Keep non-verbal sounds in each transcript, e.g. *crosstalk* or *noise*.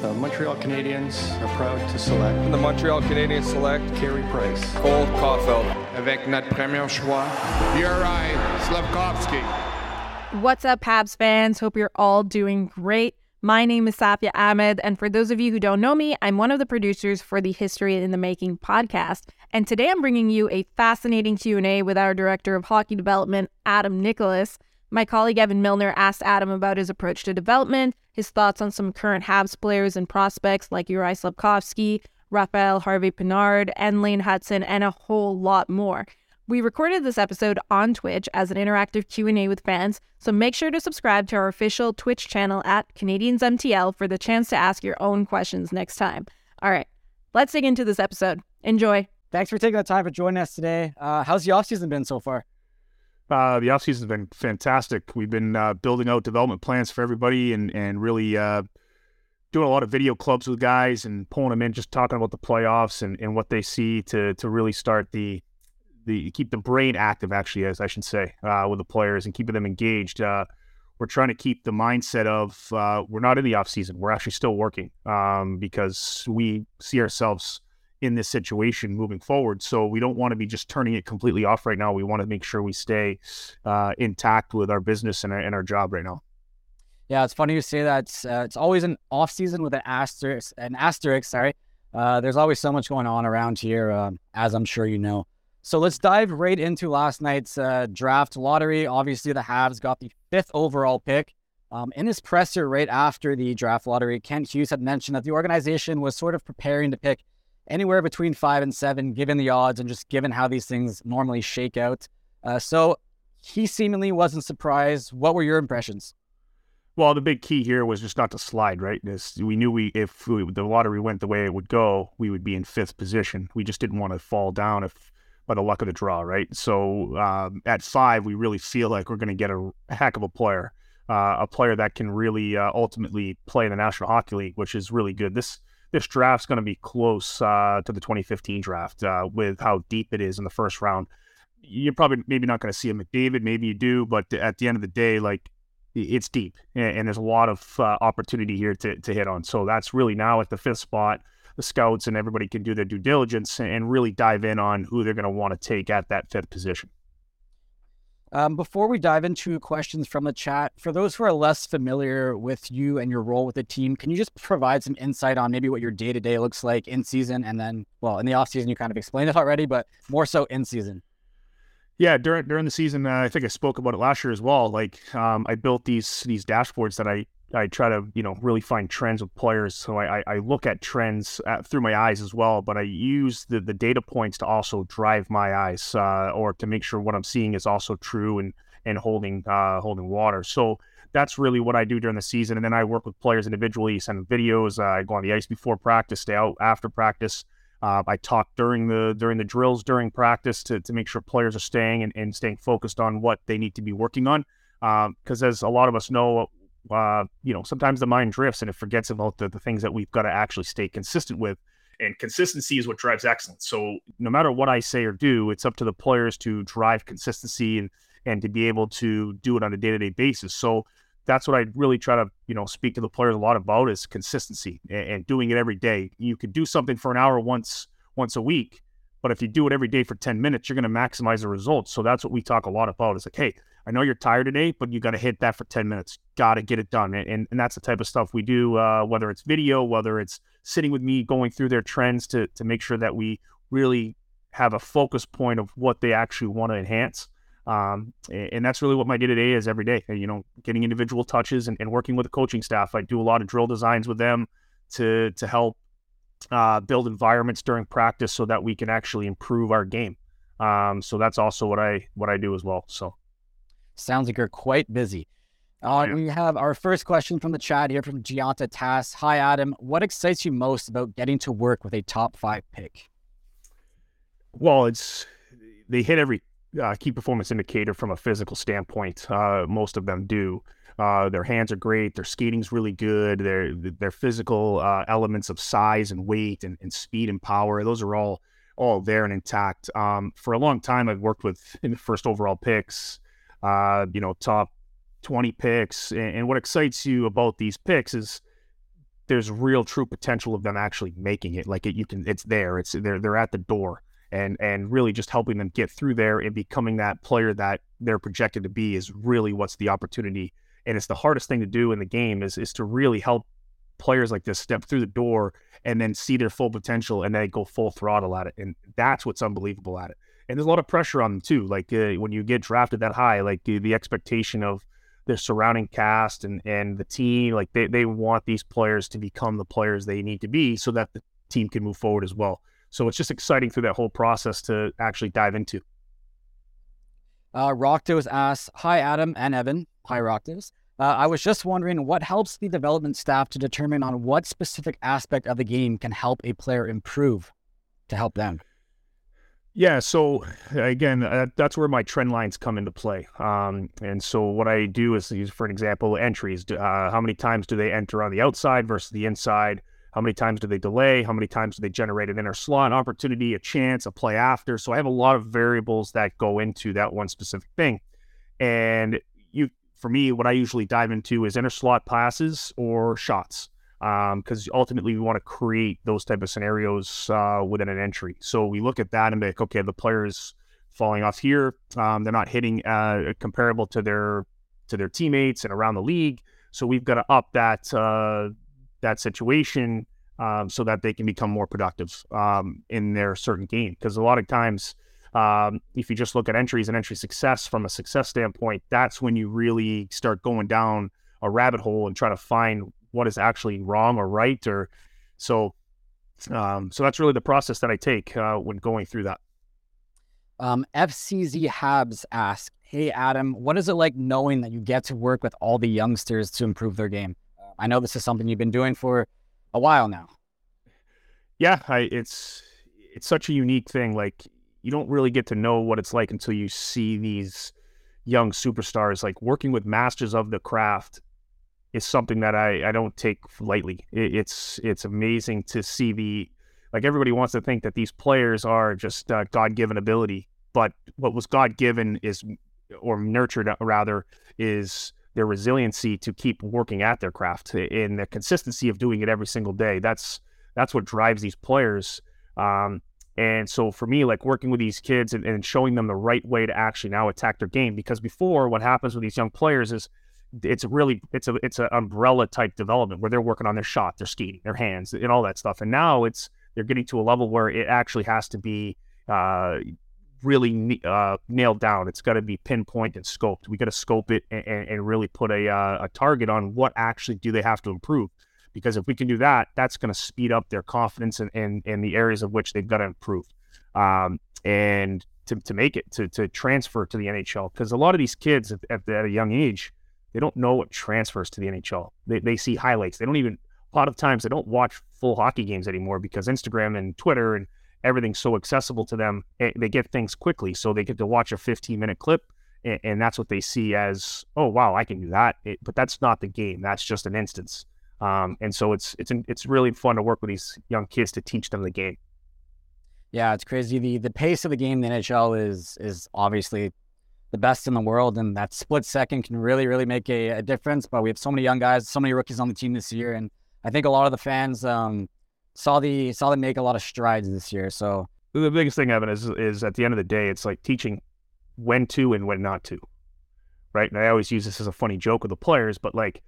The Montreal Canadiens are proud to select The Montreal Canadiens select Carey Price. Cole Caufield. Avec notre premier choix, Juraj Slafkovsky. What's up, Habs fans? Hope you're all doing great. My name is Safia Ahmed, and for those of you who don't know me, I'm one of the producers for the History in the Making podcast. And today I'm bringing you a fascinating Q&A with our director of hockey development, Adam Nicholas. My colleague Evan Milner asked Adam about his approach to development, his thoughts on some current Habs players and prospects like Juraj Slafkovsky, Raphael Harvey Pinard, and Lane Hutson, and a whole lot more. We recorded this episode on Twitch as an interactive Q&A with fans, so make sure to subscribe to our official Twitch channel at Canadiens MTL for the chance to ask your own questions next time. All right, let's dig into this episode. Enjoy. Thanks for taking the time for joining us today. Uh, how's the offseason been so far? Uh, the offseason has been fantastic. We've been uh, building out development plans for everybody and, and really uh, doing a lot of video clubs with guys and pulling them in, just talking about the playoffs and, and what they see to to really start the the keep the brain active, actually, as I should say, uh, with the players and keeping them engaged. Uh, we're trying to keep the mindset of uh, we're not in the off season. We're actually still working um, because we see ourselves in this situation moving forward. So we don't want to be just turning it completely off right now. We want to make sure we stay uh, intact with our business and our, and our job right now. Yeah, it's funny you say that. Uh, it's always an off season with an asterisk. An asterisk, sorry. Uh, there's always so much going on around here, um, as I'm sure you know. So let's dive right into last night's uh, draft lottery. Obviously, the Habs got the fifth overall pick. Um, in his presser right after the draft lottery, Kent Hughes had mentioned that the organization was sort of preparing to pick anywhere between five and seven, given the odds and just given how these things normally shake out. Uh, so he seemingly wasn't surprised. What were your impressions? Well, the big key here was just not to slide, right? This, we knew we if we, the lottery went the way it would go, we would be in fifth position. We just didn't want to fall down if by the luck of the draw, right? So um, at five, we really feel like we're going to get a heck of a player, uh, a player that can really uh, ultimately play in the National Hockey League, which is really good. This this draft's going to be close uh, to the 2015 draft uh, with how deep it is in the first round. You're probably maybe not going to see a McDavid, maybe you do, but at the end of the day, like it's deep and, and there's a lot of uh, opportunity here to, to hit on. So that's really now at the fifth spot. The scouts and everybody can do their due diligence and really dive in on who they're going to want to take at that fifth position. Um, before we dive into questions from the chat, for those who are less familiar with you and your role with the team, can you just provide some insight on maybe what your day to day looks like in season and then, well, in the off season, you kind of explained it already, but more so in season? Yeah, during during the season, uh, I think I spoke about it last year as well. Like um, I built these these dashboards that I I try to you know really find trends with players. So I I look at trends at, through my eyes as well, but I use the the data points to also drive my eyes uh, or to make sure what I'm seeing is also true and and holding uh, holding water. So that's really what I do during the season. And then I work with players individually, send videos. Uh, I go on the ice before practice, stay out after practice. Uh, I talk during the during the drills during practice to, to make sure players are staying and, and staying focused on what they need to be working on. Because um, as a lot of us know, uh, you know, sometimes the mind drifts and it forgets about the, the things that we've got to actually stay consistent with. And consistency is what drives excellence. So no matter what I say or do, it's up to the players to drive consistency and and to be able to do it on a day to day basis. So that's what I really try to, you know, speak to the players a lot about is consistency and, and, doing it every day. You could do something for an hour once once a week, but if you do it every day for 10 minutes, you're going to maximize the results. So that's what we talk a lot about. Is like, hey, I know you're tired today, but you got to hit that for 10 minutes. Got to get it done. And, and, that's the type of stuff we do, uh, whether it's video, whether it's sitting with me, going through their trends to, to make sure that we really have a focus point of what they actually want to enhance. Um, and that's really what my day to day is every day. You know, getting individual touches and, and, working with the coaching staff. I do a lot of drill designs with them to to help uh, build environments during practice so that we can actually improve our game. Um, so that's also what I what I do as well. So sounds like you're quite busy. Uh, yeah. We have our first question from the chat here from Gianta Tass. Hi, Adam. What excites you most about getting to work with a top five pick? Well, it's they hit every uh, key performance indicator from a physical standpoint. Uh, most of them do. Uh, their hands are great. Their skating's really good. Their their physical uh, elements of size and weight and, and, speed and power, those are all all there and intact. Um, for a long time, I've worked with in the first overall picks, uh, you know, top 20 picks. And, and what excites you about these picks is there's real true potential of them actually making it. Like it, you can, it's there. It's they're they're at the door, and and really just helping them get through there and becoming that player that they're projected to be is really what's the opportunity. And it's the hardest thing to do in the game is is to really help players like this step through the door and then see their full potential and then go full throttle at it. And that's what's unbelievable at it. And there's a lot of pressure on them too. Like uh, when you get drafted that high, like the, the expectation of the surrounding cast and and the team like they, they want these players to become the players they need to be so that the team can move forward as well so it's just exciting through that whole process to actually dive into uh, Rocktos asks, Hi, Adam and Evan. Hi, Rocktos. Uh, I was just wondering what helps the development staff to determine on what specific aspect of the game can help a player improve to help them. Yeah, so again, uh, that's where my trend lines come into play. Um, and so what I do is use, for an example, entries. Uh, how many times do they enter on the outside versus the inside? How many times do they delay? How many times do they generate an inner slot opportunity, a chance, a play after? So I have a lot of variables that go into that one specific thing. And you, for me, what I usually dive into is inner slot passes or shots because um, ultimately we want to create those type of scenarios uh, within an entry. So we look at that and be like, okay, the players falling off here, um, they're not hitting uh, comparable to their to their teammates and around the league. So we've got to up that uh, that situation um, so that they can become more productive um, in their certain game. Because a lot of times, um, if you just look at entries and entry success from a success standpoint, that's when you really start going down a rabbit hole and try to find what is actually wrong or right or so um, so that's really the process that I take uh, when going through that. Um, FCZ Habs ask, "Hey Adam, what is it like knowing that you get to work with all the youngsters to improve their game? I know this is something you've been doing for a while now." Yeah, I, it's it's such a unique thing. Like you don't really get to know what it's like until you see these young superstars like working with masters of the craft is something that I, I don't take lightly. It, it's it's amazing to see the like everybody wants to think that these players are just uh, God given ability, but what was God given is or nurtured uh, rather is their resiliency to keep working at their craft and the consistency of doing it every single day. That's that's what drives these players. Um, and so for me, like working with these kids and, and showing them the right way to actually now attack their game, because before what happens with these young players is it's really it's a it's an umbrella type development where they're working on their shot, their skating, their hands, and all that stuff. And now it's they're getting to a level where it actually has to be uh, really uh, nailed down. It's got to be pinpoint and scoped. We got to scope it and, and, really put a uh, a target on what actually do they have to improve. Because if we can do that, that's going to speed up their confidence in, in, in the areas of which they've got to improve. Um, and to, to make it to, to transfer to the NHL because a lot of these kids at, at, at a young age they don't know what transfers to the NHL. They, they see highlights. They don't even, a lot of times, they don't watch full hockey games anymore because Instagram and Twitter and everything's so accessible to them. Eh, they get things quickly. So they get to watch a 15 minute clip and, and that's what they see as, oh, wow, I can do that. It, but that's not the game. That's just an instance. Um, and so it's, it's, it's really fun to work with these young kids to teach them the game. Yeah, it's crazy. The the pace of the game, in the NHL is is obviously the best in the world, and that split second can really, really make a, a, difference. But we have so many young guys, so many rookies on the team this year, and I think a lot of the fans um, saw the saw them make a lot of strides this year. So the biggest thing, Evan, is is at the end of the day, it's like teaching when to and when not to, right? And I always use this as a funny joke with the players, but like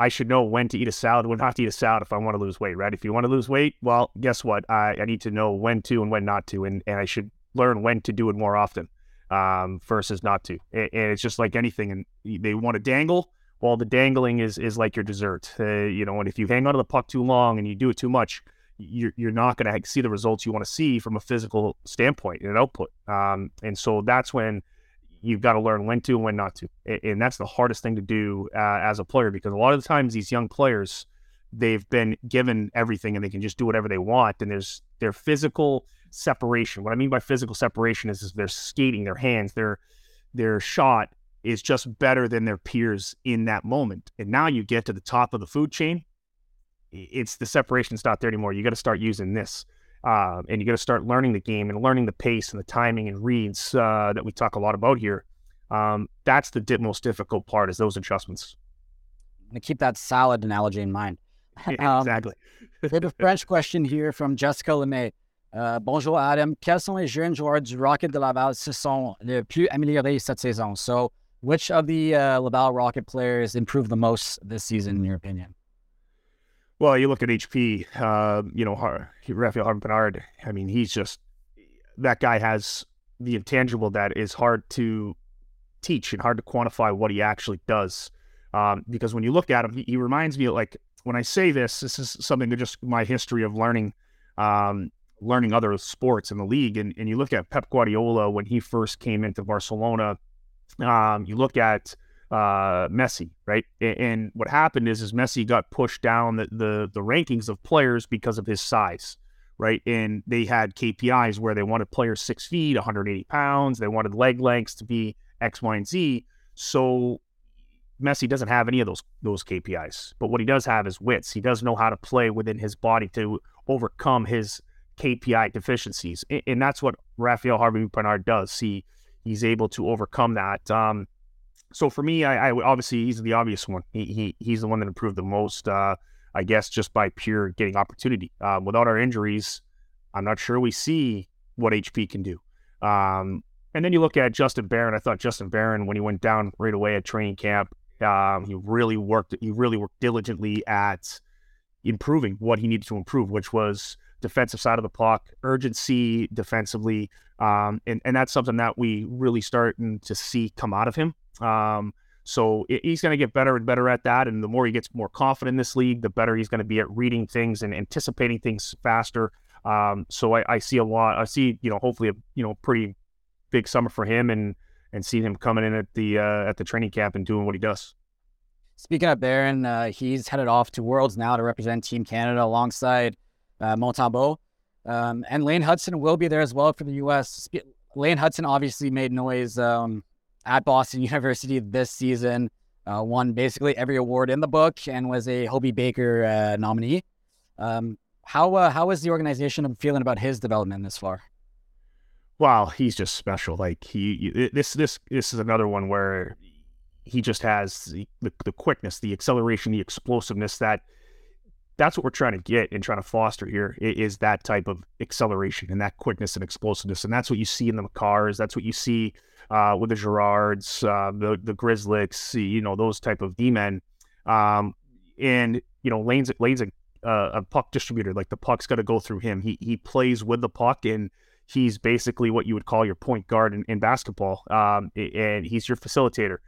I should know when to eat a salad, when not to eat a salad if I want to lose weight, right? If you want to lose weight, well, guess what? I, I need to know when to and when not to, and, and I should learn when to do it more often um, versus not to. And, it's just like anything, and they want to dangle. Well, the dangling is is like your dessert, uh, you know. And if you hang on to the puck too long and you do it too much, you're you're not going to see the results you want to see from a physical standpoint and output. Um, and so that's when you've got to learn when to and when not to. And that's the hardest thing to do uh, as a player because a lot of the times these young players they've been given everything and they can just do whatever they want and there's their physical separation. What I mean by physical separation is, is their skating, their hands, their their shot is just better than their peers in that moment. And now you get to the top of the food chain, it's the separation's not there anymore. You got to start using this. Uh, and you got to start learning the game and learning the pace and the timing and reads uh, that we talk a lot about here. Um, that's the most difficult part is those adjustments. I'm gonna keep that salad analogy in mind. *laughs* Um, exactly. we have a French *laughs* question here from Jessica Lemay. Uh, bonjour Adam. Quels sont les jeunes joueurs du Rocket de Laval qui se sont le plus améliorés cette saison? So, which of the uh, Laval Rocket players improved the most this season, in your opinion? Well, you look at HP, uh, you know, Har- Rafaël Harvey-Pinard. I mean, he's just that guy has the intangible that is hard to teach and hard to quantify what he actually does. Um, because when you look at him, he, he, reminds me of like when I say this, this is something that just my history of learning, um, learning other sports in the league. And, and you look at Pep Guardiola when he first came into Barcelona. Um, you look at uh, Messi, right? And, and, what happened is, is Messi got pushed down the, the, the rankings of players because of his size, right? And they had KPIs where they wanted players six feet, 180 pounds. They wanted leg lengths to be X, Y, and Z. So Messi doesn't have any of those those KPIs, but what he does have is wits. He does know how to play within his body to overcome his KPI deficiencies, and that's what Rafaël Harvey-Pinard does. He he's able to overcome that. Um, so for me, I, I, obviously he's the obvious one. He, he he's the one that improved the most, uh, I guess, just by pure getting opportunity. Um, without our injuries, I'm not sure we see what HP can do. Um, and then you look at Justin Barron. I thought Justin Barron, when he went down right away at training camp, um, he really worked. He really worked diligently at improving what he needed to improve, which was defensive side of the puck, urgency defensively, um, and and that's something that we really starting to see come out of him. Um, so it, he's going to get better and better at that, and the more he gets more confident in this league, the better he's going to be at reading things and anticipating things faster. Um, so I, I, see a lot. I see, you know, hopefully a you know pretty big summer for him, and and see him coming in at the uh, at the training camp and doing what he does. Speaking of Barron, uh, he's headed off to Worlds now to represent Team Canada alongside uh. Um, and Lane Hutson will be there as well for the U.S. Lane Hutson obviously made noise um, at Boston *laughs* University this season, uh, won basically every award in the book, and was a Hobey Baker uh, nominee. Um, how uh, how is the organization feeling about his development this far? Wow, he's just special. Like he, this this this is another one where he just has the, the quickness, the acceleration, the explosiveness that that's what we're trying to get and trying to foster here is that type of acceleration and that quickness and explosiveness. And that's what you see in the Makars. That's what you see uh, with the Girards, uh, the the Grzelczyks, you know, those type of D-men. Um, and, you know, Lane's, Lane's a, a puck distributor. Like the puck's got to go through him. He, he plays with the puck and he's basically what you would call your point guard in, in basketball. Um, and he's your facilitator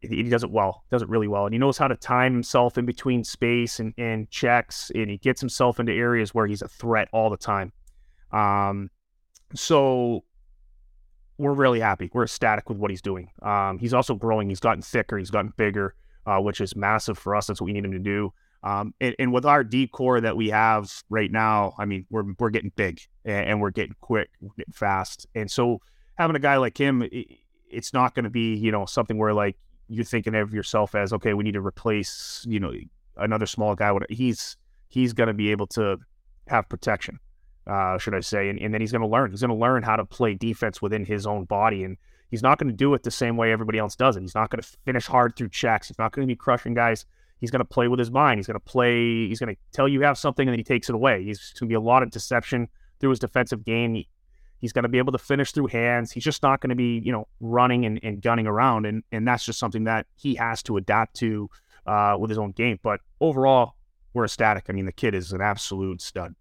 he does it well, does it really well. And he knows how to time himself in between space and, and checks, and he gets himself into areas where he's a threat all the time. Um, so we're really happy. We're ecstatic with what he's doing. Um, he's also growing. He's gotten thicker. He's gotten bigger, uh, which is massive for us. That's what we need him to do. Um, and, and, with our deep core that we have right now, I mean, we're we're getting big and, and we're getting quick, we're getting fast. And so having a guy like him, it, it's not going to be you know something where like you're thinking of yourself as okay, we need to replace you know another small guy. He's he's going to be able to have protection, uh, should I say, and, and then he's going to learn. He's going to learn how to play defense within his own body, and he's not going to do it the same way everybody else does it. He's not going to finish hard through checks. He's not going to be crushing guys. He's going to play with his mind. He's going to play. He's going to tell you have something, and then he takes it away. He's going to be a lot of deception through his defensive game. He's going to be able to finish through hands. He's just not going to be, you know, running and, and gunning around. And, and that's just something that he has to adapt to uh, with his own game. But overall, we're ecstatic. I mean, the kid is an absolute stud.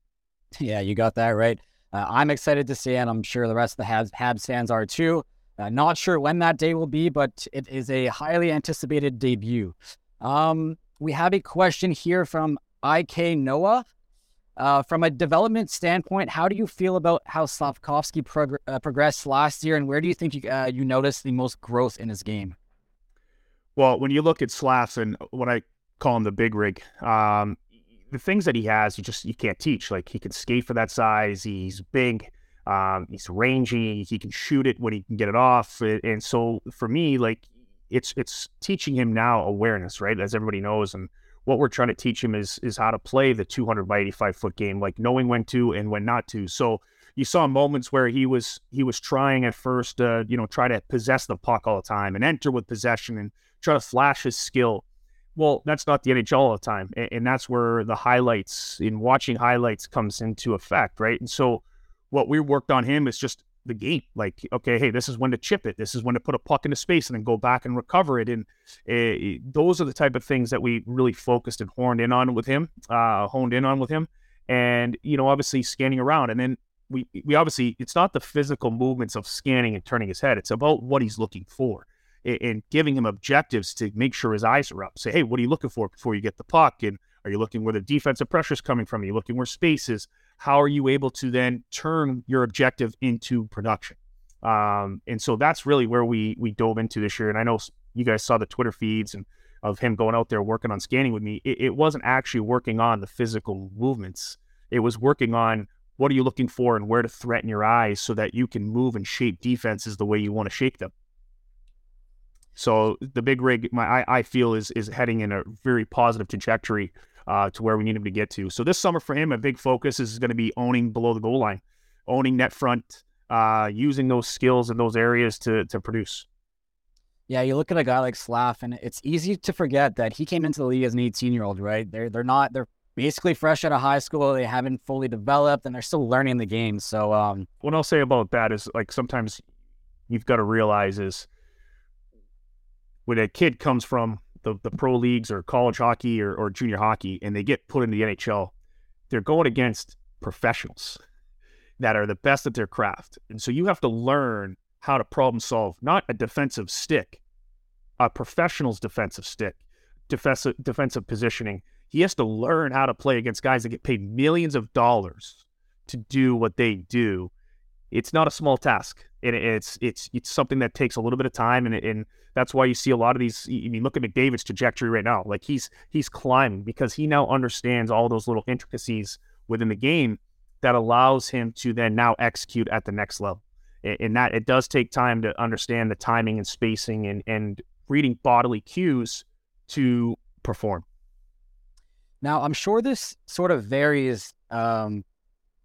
Yeah, you got that right. Uh, I'm excited to see, and I'm sure the rest of the Habs, Habs fans are too. Uh, not sure when that day will be, but it is a highly anticipated debut. Um, we have a question here from IK Noah. Uh, from a development standpoint, how do you feel about how Slafkovsky prog- uh, progressed last year, and where do you think you, uh, you noticed the most growth in his game? Well, when you look at Slavs and what I call him the big rig, um, the things that he has, you just you can't teach. Like he can skate for that size. He's big. Um, he's rangy. He can shoot it when he can get it off. And so for me, like it's it's teaching him now awareness, right? As everybody knows, and what we're trying to teach him is is how to play the 200 by 85 foot game, like knowing when to and when not to. So you saw moments where he was he was trying at first, uh, you know, try to possess the puck all the time and enter with possession and try to flash his skill. Well, that's not the NHL all the time, and, and that's where the highlights in watching highlights comes into effect, right? And so, what we worked on him is just the game. Like, okay, hey, this is when to chip it. This is when to put a puck into space and then go back and recover it. And uh, those are the type of things that we really focused and horned in on with him, uh, honed in on with him. And you know, obviously scanning around, and then we we obviously it's not the physical movements of scanning and turning his head. It's about what he's looking for and giving him objectives to make sure his eyes are up. Say, hey, what are you looking for before you get the puck? And are you looking where the defensive pressure is coming from? Are you looking where space is? How are you able to then turn your objective into production? Um, and so that's really where we we dove into this year. And I know you guys saw the Twitter feeds and of him going out there working on scanning with me. It, it wasn't actually working on the physical movements. It was working on what are you looking for and where to threaten your eyes so that you can move and shape defenses the way you want to shape them. So the big rig, my I, I feel is is heading in a very positive trajectory uh, to where we need him to get to. So this summer for him, a big focus is going to be owning below the goal line, owning net front, uh, using those skills in those areas to to produce. Yeah, you look at a guy like Slav, and it's easy to forget that he came into the league as an 18 year old, right? They're they're not they're basically fresh out of high school. They haven't fully developed, and they're still learning the game. So, um, what I'll say about that is like sometimes you've got to realize is when a kid comes from the, the pro leagues or college hockey or, or junior hockey and they get put in the NHL, they're going against professionals that are the best at their craft. And so you have to learn how to problem solve, not a defensive stick, a professional's defensive stick, defensive, defensive positioning. He has to learn how to play against guys that get paid millions of dollars to do what they do. It's not a small task. And it's it's it's something that takes a little bit of time, and and that's why you see a lot of these. I mean, look at McDavid's trajectory right now. Like he's he's climbing because he now understands all those little intricacies within the game that allows him to then now execute at the next level. And that it does take time to understand the timing and spacing and and reading bodily cues to perform. Now, I'm sure this sort of varies um,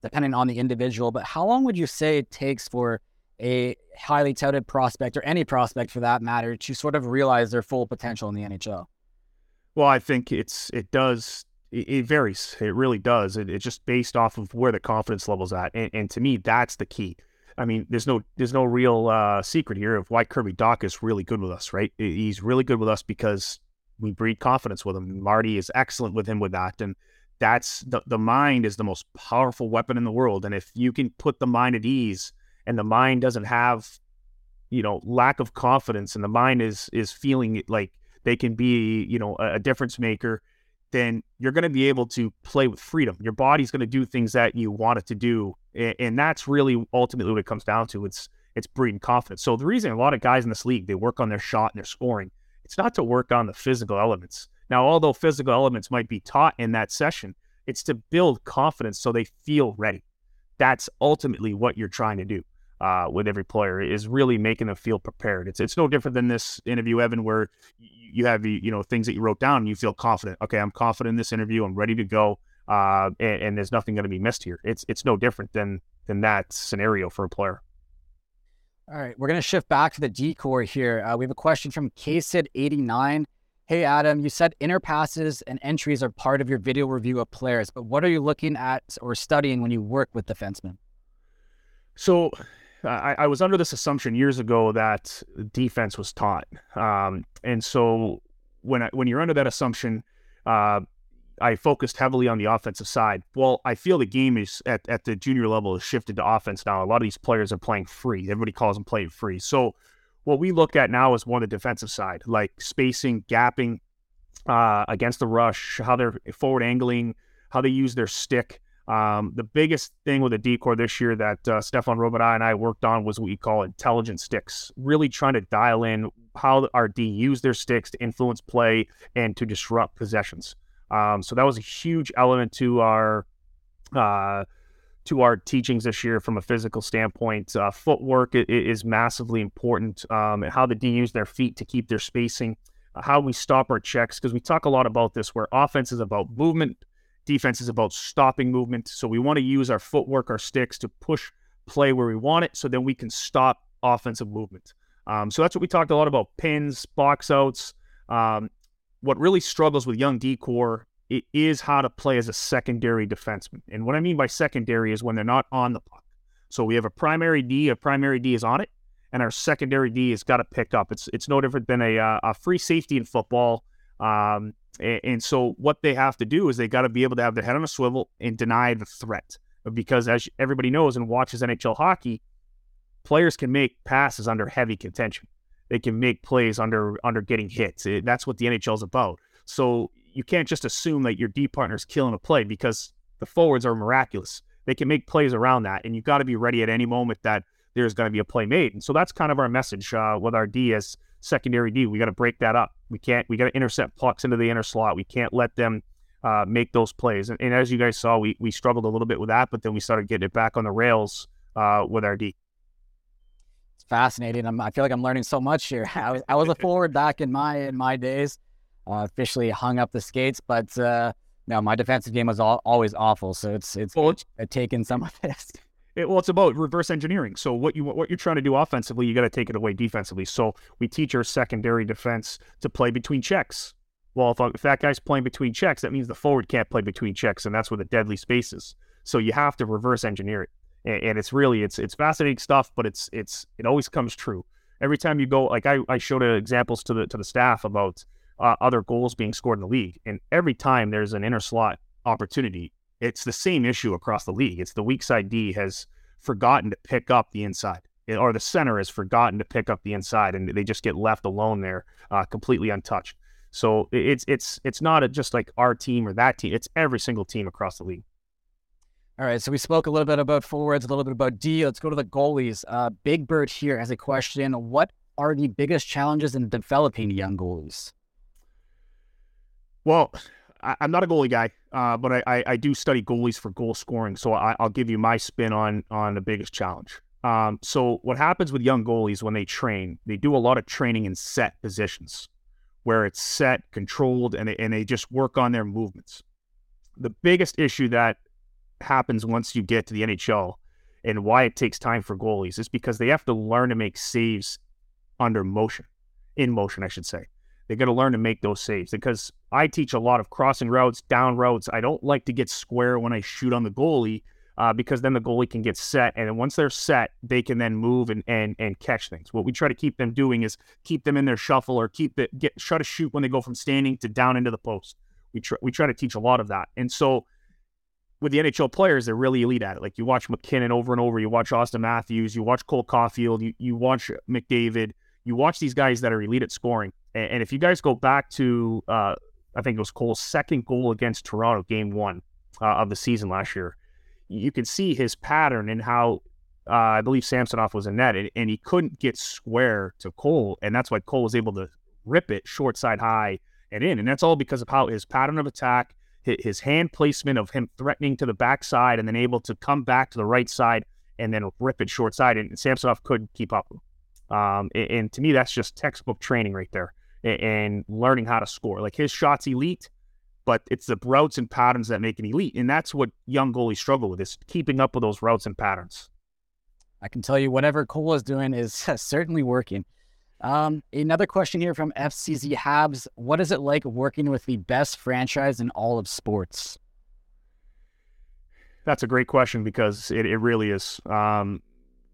depending on the individual, but how long would you say it takes for a highly touted prospect or any prospect for that matter to sort of realize their full potential in the NHL? Well, I think it's it does it, varies. It really does. It, it's just based off of where the confidence level's at, and, and to me, that's the key. I mean, there's no there's no real uh, secret here of why Kirby Dach is really good with us, right? He's really good with us because we breed confidence with him. Marty is excellent with him with that, and that's the the mind is the most powerful weapon in the world. And if you can put the mind at ease and the mind doesn't have you know lack of confidence and the mind is is feeling like they can be you know a, a difference maker then you're going to be able to play with freedom. Your body's going to do things that you want it to do and, and that's really ultimately what it comes down to. It's it's breeding confidence. So the reason a lot of guys in this league they work on their shot and their scoring it's not to work on the physical elements now although physical elements might be taught in that session it's to build confidence so they feel ready that's ultimately what you're trying to do uh, with every player is really making them feel prepared. It's it's no different than this interview, Evan, where you have you know things that you wrote down and you feel confident. Okay, I'm confident in this interview. I'm ready to go, uh, and, and there's nothing going to be missed here. It's it's no different than than that scenario for a player. All right, we're going to shift back to the D corps here. Uh, we have a question from KSID89. Hey, Adam, you said inner passes and entries are part of your video review of players, but what are you looking at or studying when you work with defensemen? So I, I, was under this assumption years ago that defense was taught, um, and so when I, when you're under that assumption, uh, I focused heavily on the offensive side. Well, I feel the game is at, at the junior level is shifted to offense now. A lot of these players are playing free. Everybody calls them playing free. So what we look at now is more the defensive side, like spacing, gapping uh, against the rush, how they're forward angling, how they use their stick. Um, the biggest thing with the D corps this year that uh, Stéphane Robidas and I worked on was what we call intelligent sticks, really trying to dial in how our D use their sticks to influence play and to disrupt possessions. Um, so that was a huge element to our uh, to our teachings this year from a physical standpoint. Uh, footwork is massively important, um, and how the D use their feet to keep their spacing, how we stop our checks, because we talk a lot about this, where offense is about movement, Defense is about stopping movement. So we want to use our footwork, our sticks to push play where we want it so then we can stop offensive movement. Um, so that's what we talked a lot about pins, box outs. Um, what really struggles with young D corps it is how to play as a secondary defenseman. And what I mean by secondary is when they're not on the puck. So we have a primary D, a primary D is on it, and our secondary D has got to pick up. It's it's no different than a, uh, a free safety in football. Um, and, so what they have to do is they got to be able to have their head on a swivel and deny the threat. Because as everybody knows and watches NHL hockey, players can make passes under heavy contention. They can make plays under under getting hits. It, that's what the NHL is about. So you can't just assume that your D partner is killing a play because the forwards are miraculous. They can make plays around that, and you've got to be ready at any moment that there's going to be a play made. And so that's kind of our message uh, with our D as secondary D. We got to break that up. We can't. We got to intercept pucks into the inner slot. We can't let them uh, make those plays. And, and, as you guys saw, we we struggled a little bit with that, but then we started getting it back on the rails uh, with our D. It's fascinating. I'm, I feel like I'm learning so much here. *laughs* I was, I was a *laughs* forward back in my in my days officially hung up the skates, but uh, no, my defensive game was all, always awful. So it's it's, well, it's taken some of *laughs* this. It, well, it's about reverse engineering. So what you what you're trying to do offensively, you got to take it away defensively. So we teach our secondary defense to play between checks. Well, if, if that guy's playing between checks, that means the forward can't play between checks, and that's where the deadly space is. So you have to reverse engineer it, and, and it's really it's it's fascinating stuff, but it's it's it always comes true every time you go. Like I I showed examples to the to the staff about uh, other goals being scored in the league. And every time there's an inner slot opportunity, it's the same issue across the league. It's the weak side D has forgotten to pick up the inside, or the center has forgotten to pick up the inside, and they just get left alone there, uh, completely untouched. So it's it's it's not a, just like our team or that team. It's every single team across the league. All right, so we spoke a little bit about forwards, a little bit about D. Let's go to the goalies. Uh, Big Bird here has a question: What are the biggest challenges in developing young goalies? Well, I, am not a goalie guy, uh, but I, I, I, do study goalies for goal scoring. So I, will give you my spin on on the biggest challenge. Um, so what happens with young goalies when they train? They do a lot of training in set positions, where it's set, controlled, and they, and they just work on their movements. The biggest issue that happens once you get to the NHL and why it takes time for goalies is because they have to learn to make saves under motion, in motion, I should say. They got to learn to make those saves because I teach a lot of crossing routes, down routes. I don't like to get square when I shoot on the goalie uh, because then the goalie can get set, and once they're set, they can then move and and and catch things. What we try to keep them doing is keep them in their shuffle or keep it get try to shoot when they go from standing to down into the post. We try we try to teach a lot of that, and so with the NHL players, they're really elite at it. Like you watch MacKinnon over and over, you watch Auston Matthews, you watch Cole Caufield, you you watch McDavid, you watch these guys that are elite at scoring and, and if you guys go back to, uh, I think it was Cole's second goal against Toronto, game one uh, of the season last year, you can see his pattern and how uh, I believe Samsonov was in net, and, and, he couldn't get square to Cole, and that's why Cole was able to rip it short side high and in, and that's all because of how his pattern of attack, his, hand placement of him threatening to the backside, and then able to come back to the right side and then rip it short side, and Samsonov couldn't keep up. Um, and, and to me, that's just textbook training right there and learning how to score. Like his shots elite, but it's the routes and patterns that make an elite. And that's what young goalies struggle with is keeping up with those routes and patterns. I can tell you whatever Cole is doing is *laughs* certainly working. Um, another question here from FCZ Habs. What is it like working with the best franchise in all of sports? That's a great question because it, it really is. Um,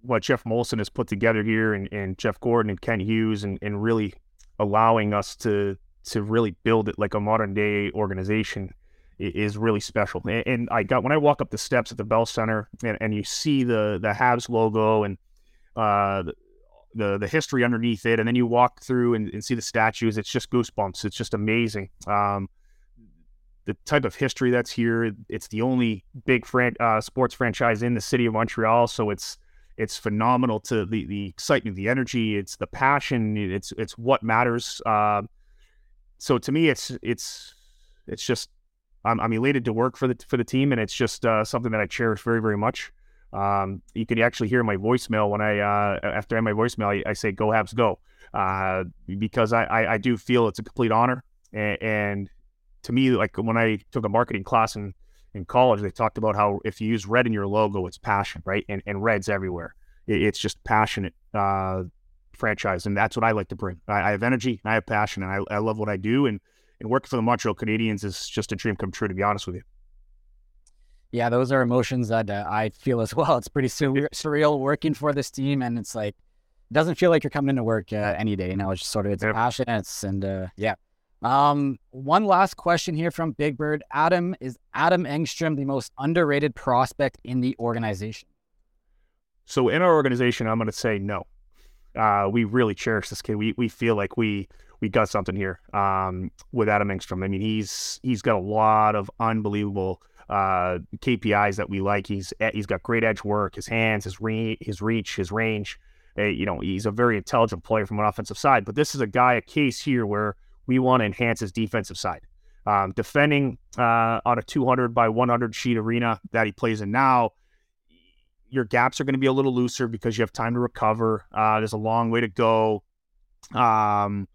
what Geoff Molson has put together here and, and Jeff Gorton and Kent Hughes and, and really allowing us to to really build it like a modern day organization is really special. And I got when I walk up the steps at the Bell Center and, and you see the the Habs logo and uh, the, the, history underneath it, and then you walk through and, and see the statues. It's just goosebumps. It's just amazing. Um, the type of history that's here. It's the only big fran- uh, sports franchise in the city of Montreal, so it's it's phenomenal to the the excitement, the energy, it's the passion, it's it's what matters. Uh, so to me, it's it's it's just I'm, I'm elated to work for the for the team, and it's just uh, something that I cherish very very much. Um, you can actually hear my voicemail when I uh, after I my voicemail, I, I, say "Go Habs, go," uh, because I, I, I do feel it's a complete honor, and, and to me, like when I took a marketing class in in college, they talked about how if you use red in your logo, it's passion, right? And, and red's everywhere. It, it's just passionate uh, franchise, and that's what I like to bring. I, I have energy, and I have passion, and I, I love what I do, and and working for the Montreal Canadiens is just a dream come true. To be honest with you. Yeah, those are emotions that uh, I feel as *laughs* well. It's pretty sur- surreal working for this team, and it's like it doesn't feel like you're coming into work uh, any day. You know, it's just sort of it's yep. passion, it's, and uh, yeah. Um, one last question here from Big Bird. Adam is Adam Engstrom the most underrated prospect in the organization? So in our organization, I'm going to say no. Uh, we really cherish this kid. We we feel like we we got something here um, with Adam Engstrom. I mean, he's he's got a lot of unbelievable uh, KPIs that we like. He's he's got great edge work, his hands, his re- his reach, his range. Uh, you know, he's a very intelligent player from an offensive side. But this is a guy, a case here where we want to enhance his defensive side. Um, defending uh, on a 200 by 100 sheet arena that he plays in now, your gaps are going to be a little looser because you have time to recover. Uh, there's a long way to go. Um,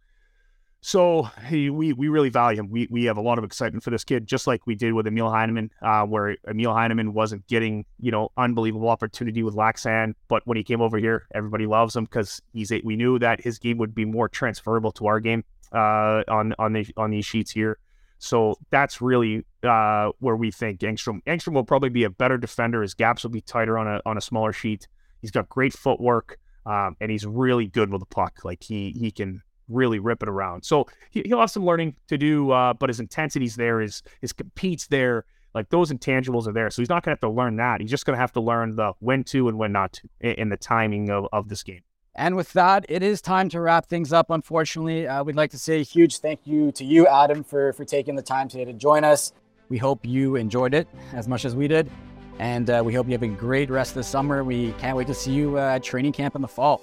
so he, we we really value him. We we have a lot of excitement for this kid, just like we did with Emil Heineman, uh, where Emil Heineman wasn't getting you know unbelievable opportunity with Leksand, but when he came over here, everybody loves him because he's we knew that his game would be more transferable to our game uh, on on the on these sheets here. So that's really uh, where we think Engstrom Engstrom will probably be a better defender. His gaps will be tighter on a on a smaller sheet. He's got great footwork, um, and he's really good with the puck. Like he he can really rip it around. So he, will have some learning to do, uh, but his intensity's there, his his competes there. Like those intangibles are there. So he's not going to have to learn that. He's just going to have to learn the when to and when not to in, in the timing of, of this game. And with that, it is time to wrap things up. Unfortunately, uh, we'd like to say a huge thank you to you, Adam, for, for taking the time today to join us. We hope you enjoyed it as much as we did. And uh, we hope you have a great rest of the summer. We can't wait to see you uh, at training camp in the fall.